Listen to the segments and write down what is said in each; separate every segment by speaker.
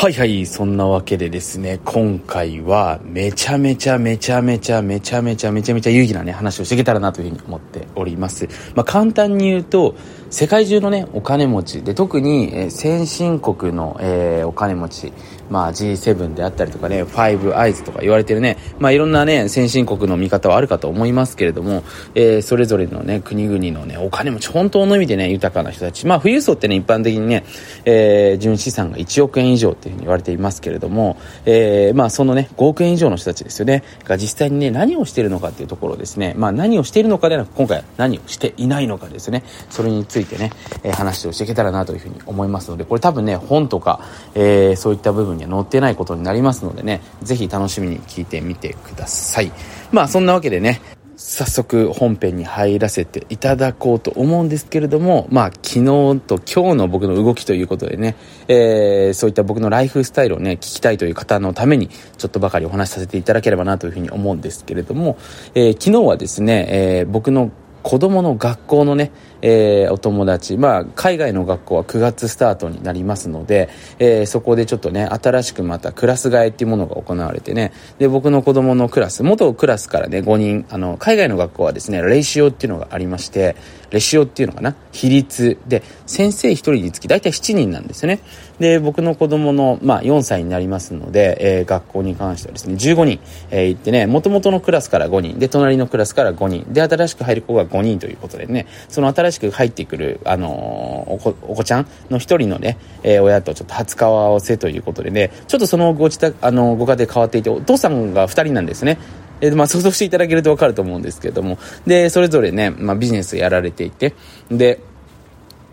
Speaker 1: はいはい、そんなわけでですね、今回はめちゃめちゃめちゃめちゃめちゃめちゃめちゃめちゃ有意義なね、話をしていけたらなというふうに思っております。まあ簡単に言うと、世界中のね、お金持ちで、特に、えー、先進国の、えー、お金持ち、まあ G7 であったりとかね、ファイブアイズとか言われてるね、まあいろんなね、先進国の見方はあるかと思いますけれども、えー、それぞれのね、国々のね、お金持ち、本当の意味でね、豊かな人たち、まあ富裕層ってね、一般的にね、えー、純資産が1億円以上っていうふうに言われていますけれども、えー、まあそのね、5億円以上の人たちですよね、が実際にね、何をしているのかっていうところですね、まあ何をしているのかではなく、今回何をしていないのかですね、それについてね、えー、話をしていけたらなというふうに思いますので、これ多分ね、本とか、えー、そういった部分には載ってないことになりますのでね、ぜひ楽しみに聞いてみてください。まあそんなわけでね、早速本編に入らせていただこうと思うんですけれども、まあ昨日と今日の僕の動きということでね、えー、そういった僕のライフスタイルをね、聞きたいという方のためにちょっとばかりお話しさせていただければなというふうに思うんですけれども、えー、昨日はですね、えー、僕の子供の学校のね、えー、お友達、まあ、海外の学校は9月スタートになりますので、えー、そこでちょっとね、新しくまたクラス替えっていうものが行われてね、で、僕の子供のクラス、元クラスからね、5人、あの、海外の学校はですね、レシオっていうのがありまして、レシオっていうのかな比率で、先生1人につき大体7人なんですよね。で、僕の子供の、まあ、4歳になりますので、えー、学校に関してはですね、15人、えー、行ってね、元々のクラスから5人、で、隣のクラスから5人、で、新しく入る子が5人ということでね、その新しく入ってくる、あのー、お子、お子ちゃんの1人のね、えー、親とちょっと初顔合わせということでね、ちょっとそのご自宅、あのご家庭変わっていて、お父さんが2人なんですね。えー、まあ、想像していただけるとわかると思うんですけれども、で、それぞれね、まあ、ビジネスやられていて、で、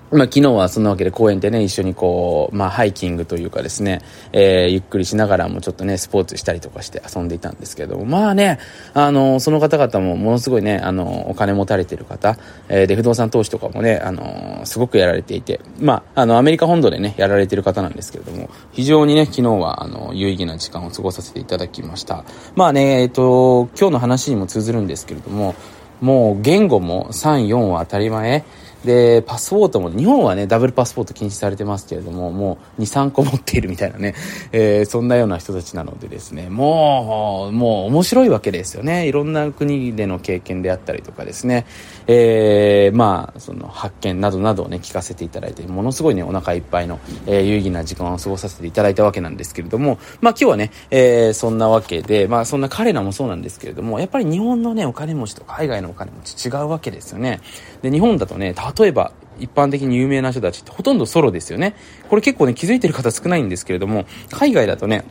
Speaker 1: まあ、昨日はそんなわけで公園でね、一緒にこう、まあ、ハイキングというかですね、えー、ゆっくりしながらもちょっとね、スポーツしたりとかして遊んでいたんですけど、まあね、あの、その方々もものすごいね、あの、お金持たれてる方、えー、で、不動産投資とかもね、あの、すごくやられていて、まあ、あの、アメリカ本土でね、やられてる方なんですけれども、非常にね、昨日は、あの、有意義な時間を過ごさせていただきました。まあね、えっ、ー、と、今日の話にも通ずるんですけれども、もう言語も3、4は当たり前、で、パスポートも、日本はね、ダブルパスポート禁止されてますけれども、もう2、3個持っているみたいなね、えー、そんなような人たちなのでですね、もう、もう面白いわけですよね。いろんな国での経験であったりとかですね、えー、まあ、その発見などなどをね、聞かせていただいて、ものすごいね、お腹いっぱいの、えー、有意義な時間を過ごさせていただいたわけなんですけれども、まあ今日はね、えー、そんなわけで、まあそんな彼らもそうなんですけれども、やっぱり日本のね、お金持ちと海外のお金持ち違うわけですよね。で、日本だとね、例えば、一般的に有名な人たちってほとんどソロですよね。これ結構ね、気づいてる方少ないんですけれども、海外だとね、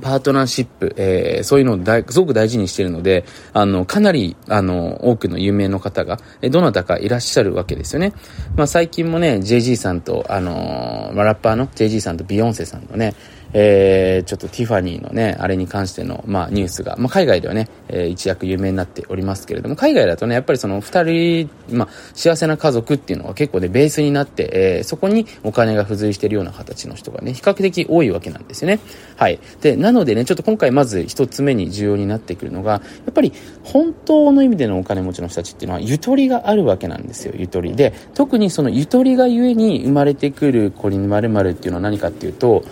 Speaker 1: パートナーシップ、えー、そういうのをすごく大事にしているので、あの、かなり、あの、多くの有名の方が、えどなたかいらっしゃるわけですよね。まあ、最近もね、JG さんと、あのー、ま、ラッパーの JG さんとビヨンセさんのね、えー、ちょっとティファニーのね、あれに関しての、まあ、ニュースが、まあ、海外ではね、えー、一躍有名になっておりますけれども、海外だとね、やっぱりその二人、まあ、幸せな家族っていうのが結構ね、ベースになって、えー、そこにお金が付随しているような形の人がね、比較的多いわけなんですよね。はい。で、なのでね、ちょっと今回まず一つ目に重要になってくるのが、やっぱり本当の意味でのお金持ちの人たちっていうのは、ゆとりがあるわけなんですよ、ゆとり。で、特にそのゆとりがゆえに生まれてくる子に〇〇っていうのは何かっていうと、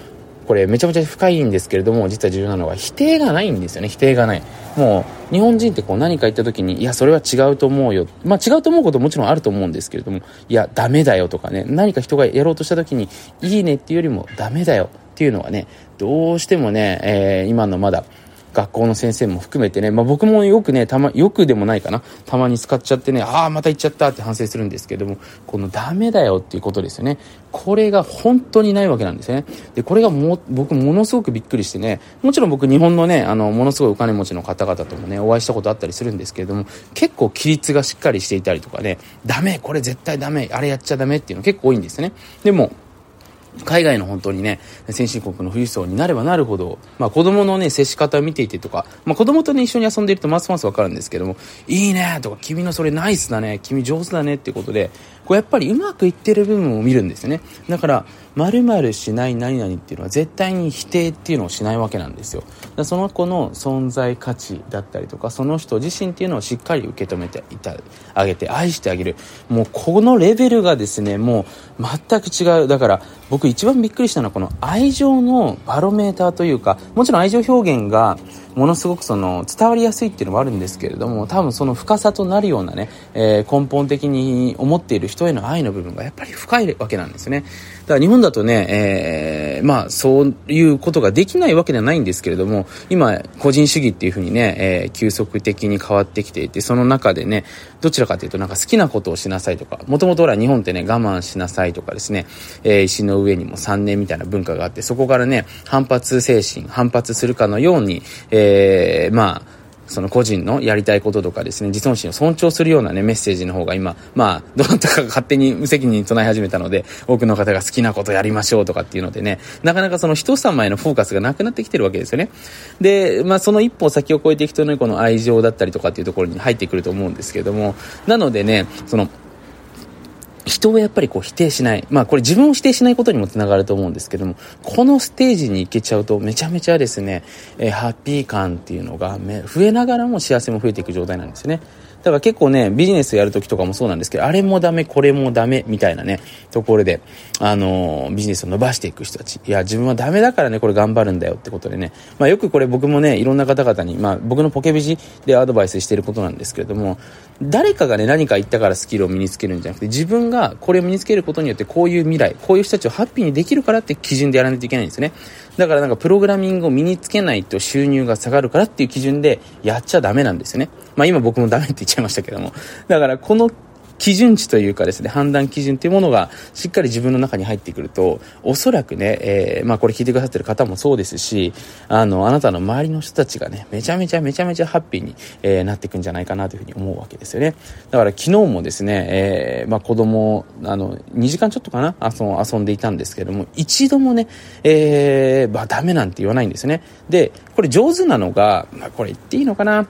Speaker 1: これめちゃめちゃ深いんですけれども、実は重要なのは否定がないんですよね、否定がない。もう、日本人ってこう何か言った時に、いや、それは違うと思うよ。まあ違うと思うこともちろんあると思うんですけれども、いや、ダメだよとかね、何か人がやろうとした時に、いいねっていうよりもダメだよっていうのはね、どうしてもね、えー、今のまだ、学校の先生も含めてね、まあ、僕もよくね、たま、よくでもないかな、たまに使っちゃってね、ああ、また言っちゃったって反省するんですけども、このダメだよっていうことですよね。これが本当にないわけなんですね。で、これがも、僕ものすごくびっくりしてね、もちろん僕日本のね、あの、ものすごいお金持ちの方々ともね、お会いしたことあったりするんですけれども、結構規律がしっかりしていたりとかね、ダメ、これ絶対ダメ、あれやっちゃダメっていうの結構多いんですね。でも、海外の本当にね、先進国の富裕層になればなるほど、まあ子供のね、接し方を見ていてとか、まあ子供とね、一緒に遊んでいるとますますわかるんですけども、いいねとか、君のそれナイスだね、君上手だねっていうことで、こうやっぱりうまくいってる部分を見るんですよね。だから〇〇しない何々っていうのは絶対に否定っていうのをしないわけなんですよ。その子の存在価値だったりとかその人自身っていうのをしっかり受け止めていたあげて愛してあげる。もうこのレベルがですねもう全く違う。だから僕一番びっくりしたのはこの愛情のバロメーターというかもちろん愛情表現がものすごくその伝わりやすいっていうのもあるんですけれども多分その深さとなるようなね、えー、根本的に思っている人への愛の部分がやっぱり深いわけなんですね。だから日本だとね、えー、まあそういうことができないわけではないんですけれども今個人主義っていうふうにね、えー、急速的に変わってきていてその中でねどちらかというとなんか好きなことをしなさいとかもともとほら日本ってね我慢しなさいとかですね、えー、石の上にも3年みたいな文化があってそこからね反発精神反発するかのように、えーえー、まあ、その個人のやりたいこととかですね、自尊心を尊重するようなね、メッセージの方が今、まあ、どなたかが勝手に無責任に唱え始めたので、多くの方が好きなことやりましょうとかっていうのでね、なかなかその人様へのフォーカスがなくなってきてるわけですよね。で、まあ、その一歩先を越えていくとね、この愛情だったりとかっていうところに入ってくると思うんですけども、なのでね、その、人をやっぱりこう否定しない。まあこれ自分を否定しないことにもつながると思うんですけども、このステージに行けちゃうとめちゃめちゃですね、えー、ハッピー感っていうのが増えながらも幸せも増えていく状態なんですよね。だから結構ね、ビジネスやるときとかもそうなんですけど、あれもダメ、これもダメ、みたいなね、ところで、あのー、ビジネスを伸ばしていく人たち。いや、自分はダメだからね、これ頑張るんだよってことでね。まあよくこれ僕もね、いろんな方々に、まあ僕のポケビジでアドバイスしてることなんですけれども、誰かがね、何か言ったからスキルを身につけるんじゃなくて、自分がこれを身につけることによってこういう未来、こういう人たちをハッピーにできるからって基準でやらないといけないんですね。だからなんかプログラミングを身につけないと収入が下がるからっていう基準でやっちゃダメなんですよね。まあ今僕もダメって言っちゃいましたけども。だからこの基準値というかですね、判断基準というものがしっかり自分の中に入ってくると、おそらくね、えー、まあこれ聞いてくださってる方もそうですし、あの、あなたの周りの人たちがね、めちゃめちゃめちゃめちゃハッピーに、えー、なっていくんじゃないかなというふうに思うわけですよね。だから昨日もですね、えー、まあ子供、あの、2時間ちょっとかな、遊遊んでいたんですけども、一度もね、えー、まあダメなんて言わないんですね。で、これ上手なのが、まあこれ言っていいのかな、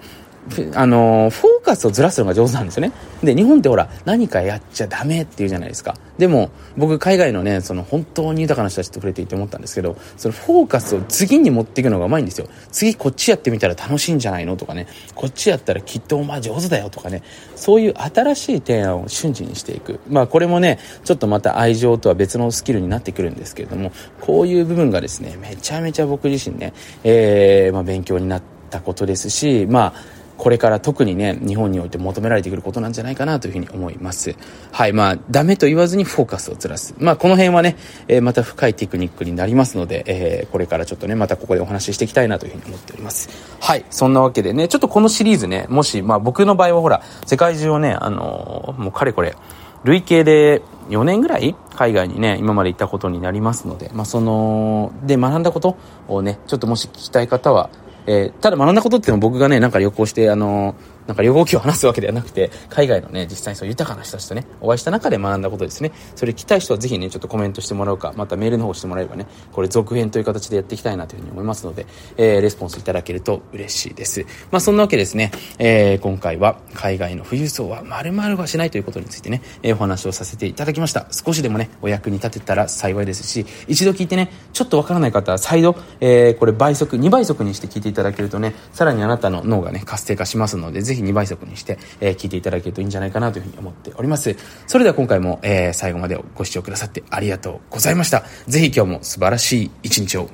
Speaker 1: あのフォーカスをずらすのが上手なんですよね。で、日本ってほら、何かやっちゃダメって言うじゃないですか。でも、僕、海外のね、その本当に豊かな人たちと触れていて思ったんですけど、そのフォーカスを次に持っていくのがうまいんですよ。次こっちやってみたら楽しいんじゃないのとかね、こっちやったらきっとお前上手だよとかね、そういう新しい提案を瞬時にしていく。まあ、これもね、ちょっとまた愛情とは別のスキルになってくるんですけれども、こういう部分がですね、めちゃめちゃ僕自身ね、えー、まあ、勉強になったことですし、まあ、これから特にね、日本において求められてくることなんじゃないかなというふうに思います。はい、まあ、ダメと言わずにフォーカスをずらす。まあ、この辺はね、えー、また深いテクニックになりますので、えー、これからちょっとね、またここでお話ししていきたいなというふうに思っております。はい、そんなわけでね、ちょっとこのシリーズね、もし、まあ僕の場合はほら、世界中をね、あのー、もうかれこれ、累計で4年ぐらい海外にね、今まで行ったことになりますので、まあその、で学んだことをね、ちょっともし聞きたい方は、えー、ただ学んだことっていうのは僕がね、なんか旅行して、あのーなんか旅行記を話すわけではなくて、海外のね、実際にそう豊かな人たちとね、お会いした中で学んだことですね。それ聞きたい人はぜひね、ちょっとコメントしてもらうか、またメールの方してもらえばね、これ続編という形でやっていきたいなというふうに思いますので、えー、レスポンスいただけると嬉しいです。まあそんなわけですね、えー、今回は海外の富裕層は〇〇はしないということについてね、えー、お話をさせていただきました。少しでもね、お役に立てたら幸いですし、一度聞いてね、ちょっとわからない方は再度、えー、これ倍速、2倍速にして聞いていただけるとね、さらにあなたの脳がね、活性化しますので、ぜひひ2倍速にして、えー、聞いていただけるといいんじゃないかなというふうに思っております。それでは今回も、えー、最後までご視聴くださってありがとうございました。ぜひ今日も素晴らしい一日を